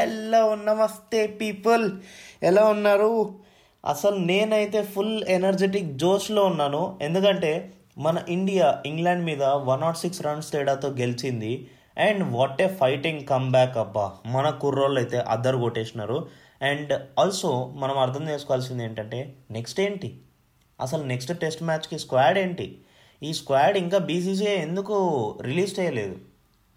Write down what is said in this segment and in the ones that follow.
Hello నమస్తే people. ఎలా ఉన్నారు? అసలు నేనైతే ఫుల్ ఎనర్జెటిక్ జోష్లో ఉన్నాను. ఎందుకంటే మన ఇండియా ఇంగ్లాండ్ మీద వన్ నాట్ సిక్స్ రన్స్ తేడాతో గెలిచింది. And what a fighting comeback అబ్బా. మన కుర్రోళ్ళు అయితే అద్దరు కొట్టేసినారు. అండ్ ఆల్సో మనం అర్థం చేసుకోవాల్సింది ఏంటంటే నెక్స్ట్ ఏంటి? అసలు నెక్స్ట్ టెస్ట్ మ్యాచ్కి స్క్వాడ్ ఏంటి? ఈ స్క్వాడ్ ఇంకా బీసీసీఐ ఎందుకు రిలీజ్ చేయలేదు?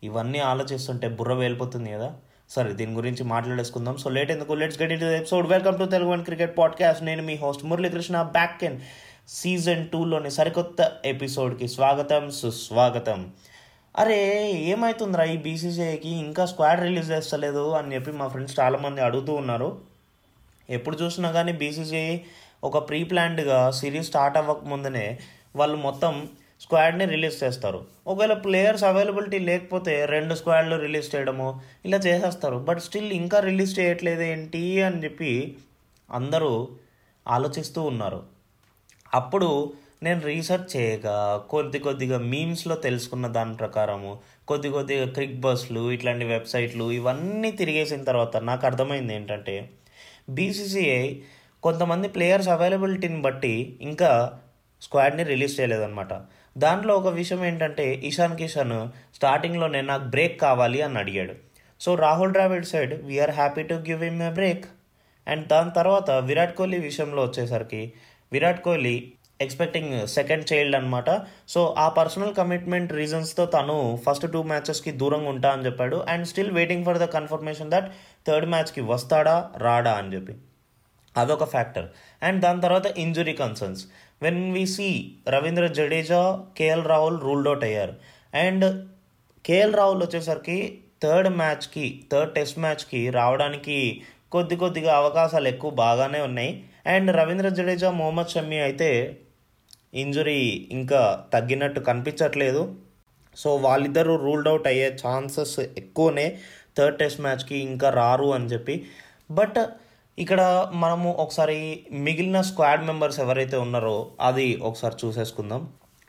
ఇవన్నీ ఆలోచిస్తుంటే బుర్ర వేలిపోతుంది కదా. సరే దీని గురించి మాట్లాడేసుకుందాం. సో లేట్ ఎందుకు? Let's get it episode welcome to Telugu one cricket podcast నేను మీ host Muralikrishna back in season టూలోని సరికొత్త ఎపిసోడ్కి స్వాగతం సుస్వాగతం. అరే ఏమవుతుందిరా ఈ బీసీసీఐకి ఇంకా స్క్వాడ్ రిలీజ్ చేస్తలేదు అని చెప్పి మా ఫ్రెండ్స్ చాలామంది అడుగుతూ ఉన్నారు. ఎప్పుడు చూసినా కానీ బీసీసీఐ ఒక ప్రీ ప్లాన్డ్గా సిరీస్ స్టార్ట్ అవ్వక ముందునే వాళ్ళు మొత్తం స్క్వాడ్ని రిలీజ్ చేస్తారు. ఒకవేళ ప్లేయర్స్ అవైలబిలిటీ లేకపోతే రెండు స్క్వాడ్లు రిలీజ్ చేయడము ఇలా చేసేస్తారు. బట్ స్టిల్ ఇంకా రిలీజ్ చేయట్లేదు ఏంటి అని చెప్పి అందరూ ఆలోచిస్తూ ఉన్నారు. అప్పుడు నేను రీసెర్చ్ చేయగా కొద్ది కొద్దిగా మీమ్స్లో తెలుసుకున్న దాని ప్రకారము కొద్ది కొద్దిగా క్రిక్ బస్లు ఇట్లాంటి వెబ్సైట్లు ఇవన్నీ తిరిగేసిన తర్వాత నాకు అర్థమైంది ఏంటంటే బీసీసీఐ కొంతమంది ప్లేయర్స్ అవైలబిలిటీని బట్టి ఇంకా స్క్వాడ్ని రిలీజ్ చేయలేదన్నమాట. దాంట్లో ఒక విషయం ఏంటంటే ఇషాన్ కిషన్ స్టార్టింగ్లోనే నాకు బ్రేక్ కావాలి అని అడిగాడు. So Rahul Dravid side we are happy to give him a break and దాని తర్వాత విరాట్ కోహ్లీ విషయంలో వచ్చేసరికి Virat Kohli expecting second child అనమాట సో ఆ పర్సనల్ కమిట్మెంట్ రీజన్స్తో తను ఫస్ట్ టూ మ్యాచెస్కి దూరంగా ఉంటా అని చెప్పాడు. And still waiting for the confirmation that third మ్యాచ్కి వస్తాడా రాడా అని చెప్పి. అదొక ఫ్యాక్టర్. అండ్ దాని తర్వాత injury concerns when we see Ravindra Jadeja KL Rahul ruled out అయ్యారు. అండ్ కేఎల్ రాహుల్ వచ్చేసరికి థర్డ్ మ్యాచ్కి థర్డ్ టెస్ట్ మ్యాచ్కి రావడానికి కొద్ది కొద్దిగా అవకాశాలు ఎక్కువ బాగానే ఉన్నాయి. అండ్ రవీంద్ర జడేజా మొహమ్మద్ షమ్మి అయితే ఇంజురీ ఇంకా తగ్గినట్టు కనిపించట్లేదు. సో వాళ్ళిద్దరూ రూల్డ్ అవుట్ అయ్యే ఛాన్సెస్ ఎక్కువనే. థర్డ్ టెస్ట్ మ్యాచ్కి ఇంకా రారు అని చెప్పి. బట్ ఇక్కడ మనము ఒకసారి మిగిలిన స్క్వాడ్ మెంబర్స్ ఎవరైతే ఉన్నారో అది ఒకసారి చూసేసుకుందాం.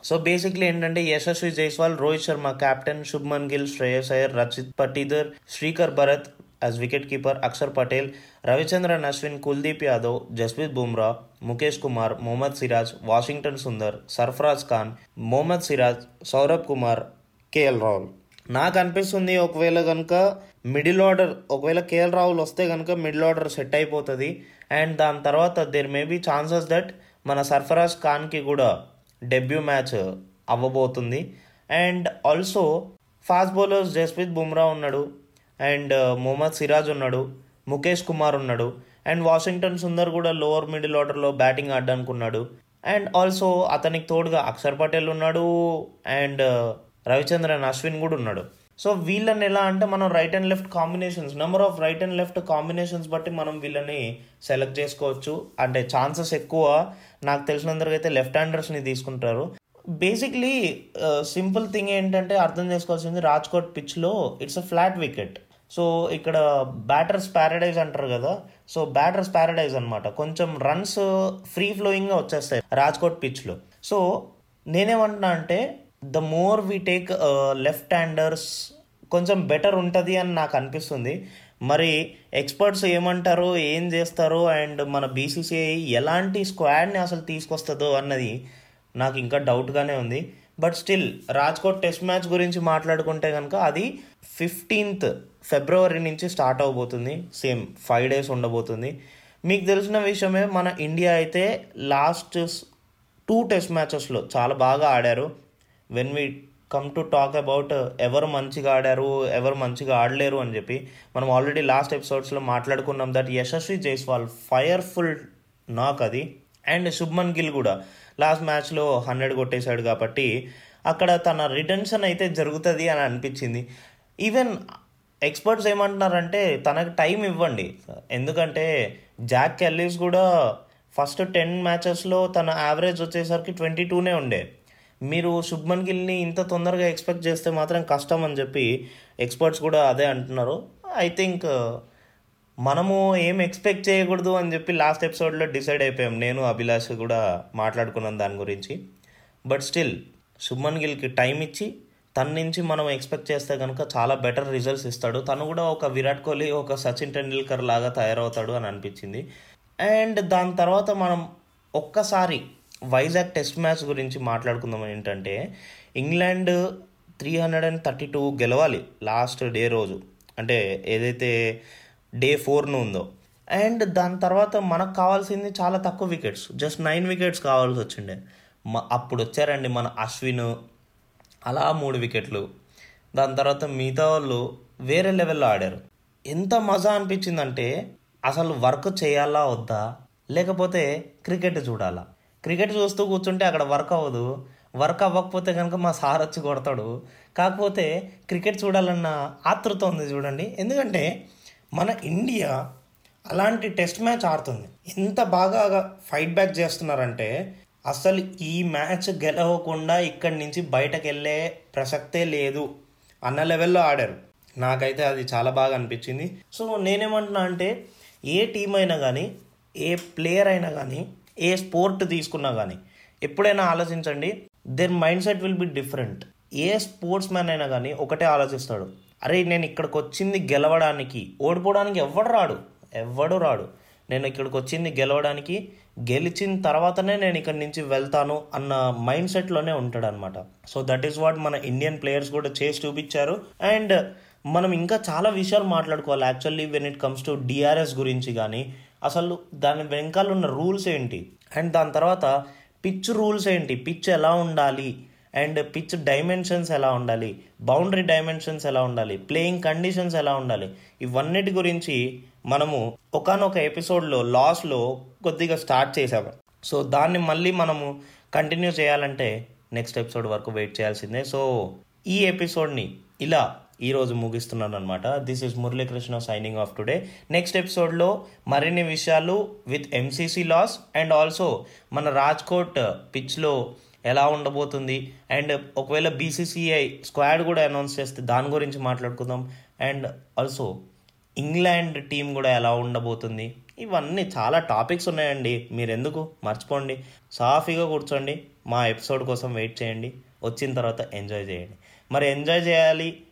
సో బేసిక్లీ ఏంటంటే Yashasvi Jaiswal Rohit Sharma captain Shubman Gill Shreyas Iyer Rajat Patidar Srikar Bharat as wicket keeper Axar Patel Ravichandran Ashwin Kuldeep Yadav Jasprit Bumrah Mukesh Kumar Mohammed Siraj Washington Sundar Sarfaraz Khan Mohammed Siraj Saurabh Kumar KL Rahul. నాకు అనిపిస్తుంది ఒకవేళ కనుక middle order ఒకవేళ KL Rahul వస్తే కనుక middle order set అయిపోతుంది. And దాని తర్వాత there may be chances that మన సర్ఫరాజ్ ఖాన్కి కూడా డెబ్యూ మ్యాచ్ అవ్వబోతుంది. And also fast bowlers Jasprit Bumrah ఉన్నాడు. అండ్ మొహమ్మద్ సిరాజ్ ఉన్నాడు. ముఖేష్ కుమార్ ఉన్నాడు. అండ్ వాషింగ్టన్ సుందర్ కూడా లోవర్ మిడిల్ ఆర్డర్లో బ్యాటింగ్ ఆడడానికి ఉన్నాడు అండ్ ఆల్సో అతనికి తోడుగా అక్షర్ పటేల్ ఉన్నాడు. అండ్ రవిచంద్రన్ అశ్విన్ కూడా ఉన్నాడు. సో వీళ్ళని ఎలా అంటే మనం right and left combinations number of right and left combinations బట్టి మనం వీళ్ళని సెలెక్ట్ చేసుకోవచ్చు. అంటే ఛాన్సెస్ ఎక్కువ. నాకు తెలిసినందరికీ అయితే లెఫ్ట్ హ్యాండర్స్ని తీసుకుంటారు. బేసిక్లీ సింపుల్ థింగ్ ఏంటంటే అర్థం చేసుకోవాల్సింది Rajkot పిచ్లో it's a flat wicket so ఇక్కడ బ్యాటర్స్ ప్యారడైజ్ అంటారు కదా. సో బ్యాటర్స్ ప్యారడైజ్ అనమాట కొంచెం రన్స్ ఫ్రీ ఫ్లోయింగ్గా వచ్చేస్తాయి రాజ్కోట్ పిచ్లో సో నేనేమంటున్నా అంటే the more we take left handers కొంచెం బెటర్ ఉంటుంది అని నాకు అనిపిస్తుంది. మరి ఎక్స్పర్ట్స్ ఏమంటారు ఏం చేస్తారు అండ్ మన బీసీసీఐ ఎలాంటి స్క్వాడ్ని అసలు తీసుకొస్తుందో అన్నది నాకు ఇంకా డౌట్గానే ఉంది. But still Rajkot test match గురించి మాట్లాడుకుంటే కనుక అది ఫిఫ్టీన్త్ ఫిబ్రవరి నుంచి స్టార్ట్ అవబోతుంది. సేమ్ ఫైవ్ డేస్ ఉండబోతుంది. మీకు తెలిసిన విషయమే మన ఇండియా అయితే లాస్ట్ టూ టెస్ట్ మ్యాచెస్లో చాలా బాగా ఆడారు. When we come to talk about ఎవరు మంచిగా ఆడారు ఎవరు మంచిగా ఆడలేరు అని చెప్పి మనం ఆల్రెడీ లాస్ట్ ఎపిసోడ్స్లో మాట్లాడుకున్నాం దట్ యశస్వి జైస్వాల్ ఫైర్ఫుల్ నాక్ అది. అండ్ శుభ్మన్ గిల్ కూడా లాస్ట్ మ్యాచ్లో హండ్రెడ్ కొట్టేశాడు కాబట్టి అక్కడ తన రిటెన్షన్ అయితే జరుగుతుంది అని అనిపించింది. ఈవెన్ ఎక్స్పర్ట్స్ ఏమంటున్నారంటే తనకు టైం ఇవ్వండి. ఎందుకంటే జాక్ కెల్లీస్ కూడా ఫస్ట్ టెన్ మ్యాచెస్లో తన యావరేజ్ వచ్చేసరికి ట్వంటీ టూనే ఉండే. మీరు శుభ్మన్ గిల్ని ఇంత తొందరగా ఎక్స్పెక్ట్ చేస్తే మాత్రం కష్టం అని చెప్పి ఎక్స్పర్ట్స్ కూడా అదే అంటున్నారు. ఐ థింక్ మనము ఏం ఎక్స్పెక్ట్ చేయకూడదు అని చెప్పి లాస్ట్ ఎపిసోడ్లో డిసైడ్ అయిపోయాం. నేను అభిలాష్ కూడా మాట్లాడుకున్నాను దాని గురించి. బట్ స్టిల్ శుభ్మన్ గిల్కి టైం ఇచ్చి తన నుంచి మనం ఎక్స్పెక్ట్ చేస్తే కనుక చాలా బెటర్ రిజల్ట్స్ ఇస్తాడు. తను కూడా ఒక విరాట్ కోహ్లీ ఒక సచిన్ టెండూల్కర్ లాగా తయారవుతాడు అని అనిపించింది. అండ్ దాని తర్వాత మనం ఒక్కసారి వైజాగ్ టెస్ట్ మ్యాచ్ గురించి మాట్లాడుకుందాం ఏంటంటే England three hundred and thirty two గెలవాలి లాస్ట్ డే రోజు. అంటే ఏదైతే డే ఫోర్ను ఉందో. అండ్ దాని తర్వాత మనకు కావాల్సింది చాలా తక్కువ వికెట్స్. జస్ట్ నైన్ వికెట్స్ కావాల్సి వచ్చిండే. అప్పుడు వచ్చారండి మన అశ్విన్. అలా మూడు వికెట్లు. దాని తర్వాత మిగతా వాళ్ళు వేరే లెవెల్లో ఆడారు. ఎంత మజా అనిపించిందంటే అసలు వర్క్ చేయాలా వద్దా? లేకపోతే క్రికెట్ చూడాలా? క్రికెట్ చూస్తూ కూర్చుంటే అక్కడ వర్క్ అవ్వదు. వర్క్ అవ్వకపోతే కనుక మా సార్ వచ్చి కొడతాడు. కాకపోతే క్రికెట్ చూడాలన్న ఆతృత ఉంది చూడండి. ఎందుకంటే మన ఇండియా అలాంటి టెస్ట్ మ్యాచ్ ఆడుతుంది. ఎంత బాగా ఫైట్ బ్యాక్ చేస్తున్నారంటే అసలు ఈ మ్యాచ్ గెలవకుండా ఇక్కడి నుంచి బయటకు వెళ్ళే ప్రసక్తే లేదు అన్న లెవెల్లో ఆడారు. నాకైతే అది చాలా బాగా అనిపించింది. సో నేనేమంటున్నా అంటే ఏ టీం అయినా కానీ ఏ ప్లేయర్ అయినా కానీ ఏ స్పోర్ట్ తీసుకున్నా కానీ ఎప్పుడైనా ఆలోచించండి their mind set will be different. A sports man అయినా కానీ ఒకటే ఆలోచిస్తాడు. అరే నేను ఇక్కడికి వచ్చింది గెలవడానికి ఓడిపోవడానికి ఎవ్వడు రాడు. ఎవ్వడు రాడు. నేను ఇక్కడికి వచ్చింది గెలవడానికి గెలిచిన తర్వాతనే నేను ఇక్కడి నుంచి వెళ్తాను అన్న మైండ్ సెట్లోనే ఉంటాడు అనమాట సో దట్ ఈస్ వాట్ మన ఇండియన్ ప్లేయర్స్ కూడా చేసి చూపించారు. అండ్ మనం ఇంకా చాలా విషయాలు మాట్లాడుకోవాలి. Actually when it comes to DRS గురించి కానీ అసలు దాని వెనకాల ఉన్న రూల్స్ ఏంటి? అండ్ దాని తర్వాత పిచ్ రూల్స్ ఏంటి? పిచ్ ఎలా ఉండాలి? అండ్ పిచ్ డైమెన్షన్స్ ఎలా ఉండాలి? బౌండరీ డైమెన్షన్స్ ఎలా ఉండాలి? ప్లేయింగ్ కండిషన్స్ ఎలా ఉండాలి? ఇవన్నిటి గురించి మనము ఒకనొక ఎపిసోడ్లో లాస్లో కొద్దిగా స్టార్ట్ చేసాము సో దాన్ని మళ్ళీ మనము కంటిన్యూ చేయాలంటే నెక్స్ట్ ఎపిసోడ్ వరకు వెయిట్ చేయాల్సిందే. సో ఈ ఎపిసోడ్ని ఇలా ఈరోజు ముగిస్తున్నాను అనమాట this is Muralikrishna signing off today next ఎపిసోడ్లో మరిన్ని విషయాలు with MCC laws and also మన రాజ్కోట్ uh, పిచ్లో ఎలా ఉండబోతుంది. అండ్ ఒకవేళ బీసీసీఐ స్క్వాడ్ కూడా అనౌన్స్ చేస్తే దాని గురించి మాట్లాడుకుందాం. అండ్ ఆల్సో ఇంగ్లాండ్ టీం కూడా ఎలా ఉండబోతుంది. ఇవన్నీ చాలా టాపిక్స్ ఉన్నాయండి. మీరు ఎందుకు మర్చిపోండి. సాఫీగా కూర్చోండి. మా ఎపిసోడ్ కోసం వెయిట్ చేయండి. వచ్చిన తర్వాత ఎంజాయ్ చేయండి. మరి ఎంజాయ్ చేయాలి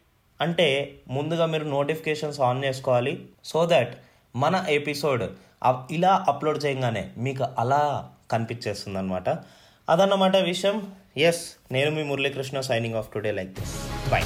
అంటే ముందుగా మీరు నోటిఫికేషన్స్ ఆన్ చేసుకోవాలి. సో దట్ మన ఎపిసోడ్ ఇలా అప్లోడ్ చేయగానే మీకు అలా కనిపించేస్తుంది అనమాట అదన్నమాట విషయం. ఎస్ నేను మీ Muralikrishna signing off today like this bye